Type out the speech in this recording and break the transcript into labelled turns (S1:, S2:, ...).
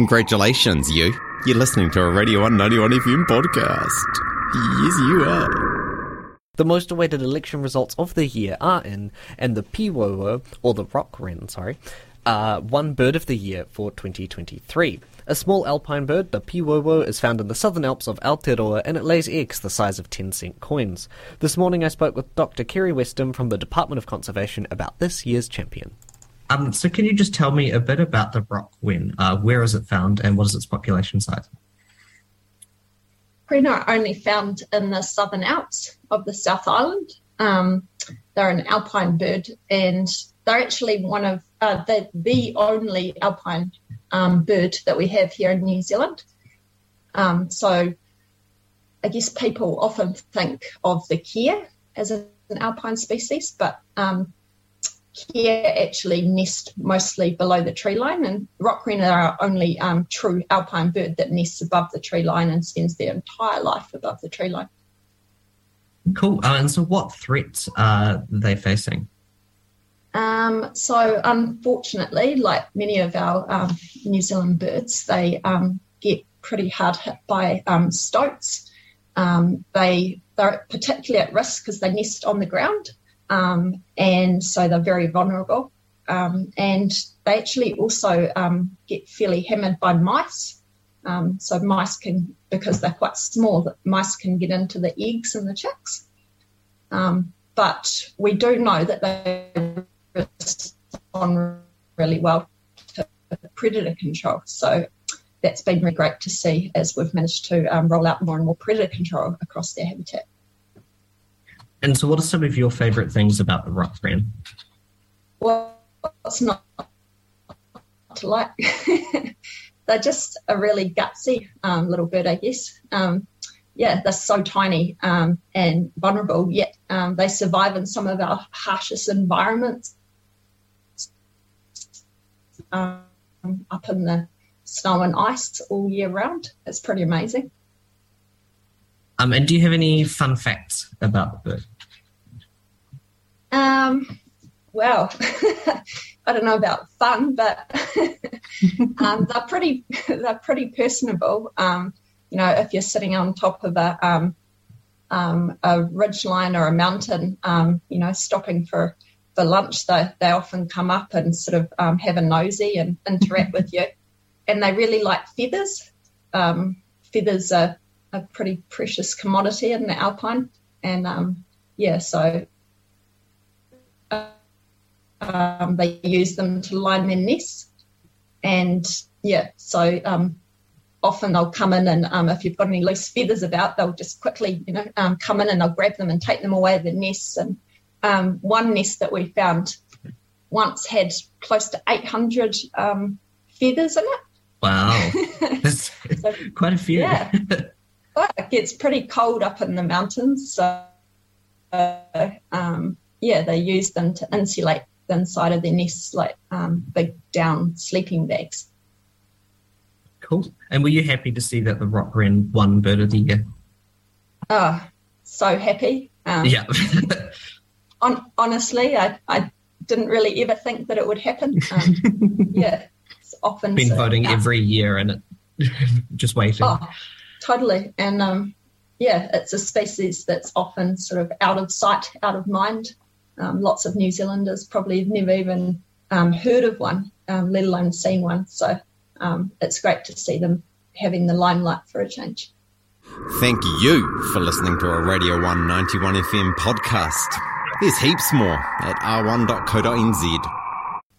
S1: Congratulations, you. You're listening to a Radio 191 FM podcast. Yes, you are.
S2: The most awaited election results of the year are in, and the Pīwauwau, or the rock wren, sorry, uh, one bird of the year for 2023. A small alpine bird, the pīwauwau, is found in the southern Alps of Aotearoa and it lays eggs the size of 10 cent coins. This morning I spoke with Dr. Kerry Weston from the Department of Conservation about this year's champion.
S3: Um, so, can you just tell me a bit about the rock wren? Uh, where is it found and what is its population size?
S4: Are only found in the southern Alps of the South Island. Um, they're an alpine bird and they're actually one of uh, the, the only alpine um, bird that we have here in New Zealand. Um, so I guess people often think of the kea as an alpine species, but um, kea actually nest mostly below the tree line, and rock wren are our only um, true alpine bird that nests above the tree line and spends their entire life above the tree line.
S3: Cool. Uh, and so, what threats are they facing?
S4: Um, so, unfortunately, like many of our um, New Zealand birds, they um, get pretty hard hit by um, stoats. Um, they they're particularly at risk because they nest on the ground, um, and so they're very vulnerable. and they actually also get fairly hammered by mice. so mice can, because they're quite small, mice can get into the eggs and the chicks. but we do know that they respond really well to predator control. So that's been really great to see as we've managed to um, roll out more and more predator control across their habitat.
S3: And so, what are some of your favourite things about the rock wren?
S4: Well, it's not to like. they're just a really gutsy um, little bird, I guess. Um, yeah, they're so tiny um, and vulnerable, yet um, they survive in some of our harshest environments um, up in the snow and ice all year round. It's pretty amazing.
S3: Um, and do you have any fun facts about the bird?
S4: Um, well, I don't know about fun, but um, they're pretty they're pretty personable. Um, you know, if you're sitting on top of a um, um, a ridge line or a mountain, um, you know, stopping for for lunch, they, they often come up and sort of um, have a nosy and interact with you. And they really like feathers. Um, feathers are a pretty precious commodity in the alpine. And um, yeah, so um, they use them to line their nests. And yeah, so um, often they'll come in and um, if you've got any loose feathers about, they'll just quickly, you know, um, come in and they'll grab them and take them away the nests. And um, one nest that we found once had close to 800 um, feathers in it.
S3: Wow, that's so, quite a few.
S4: Yeah, it gets pretty cold up in the mountains, so uh, um, yeah, they use them to insulate the inside of their nests like um, big down sleeping bags.
S3: Cool. And were you happy to see that the rock wren won Bird of the Year?
S4: Oh, so happy.
S3: Um, yeah.
S4: on, honestly, I, I didn't really ever think that it would happen. Um, yeah, it's often
S3: been so, voting every year and it, just waiting.
S4: Oh, totally. And um, yeah, it's a species that's often sort of out of sight, out of mind. Um, lots of New Zealanders probably have never even um, heard of one, um, let alone seen one. So um, it's great to see them having the limelight for a change.
S1: Thank you for listening to a Radio 191 FM podcast. There's heaps more at r1.co.nz.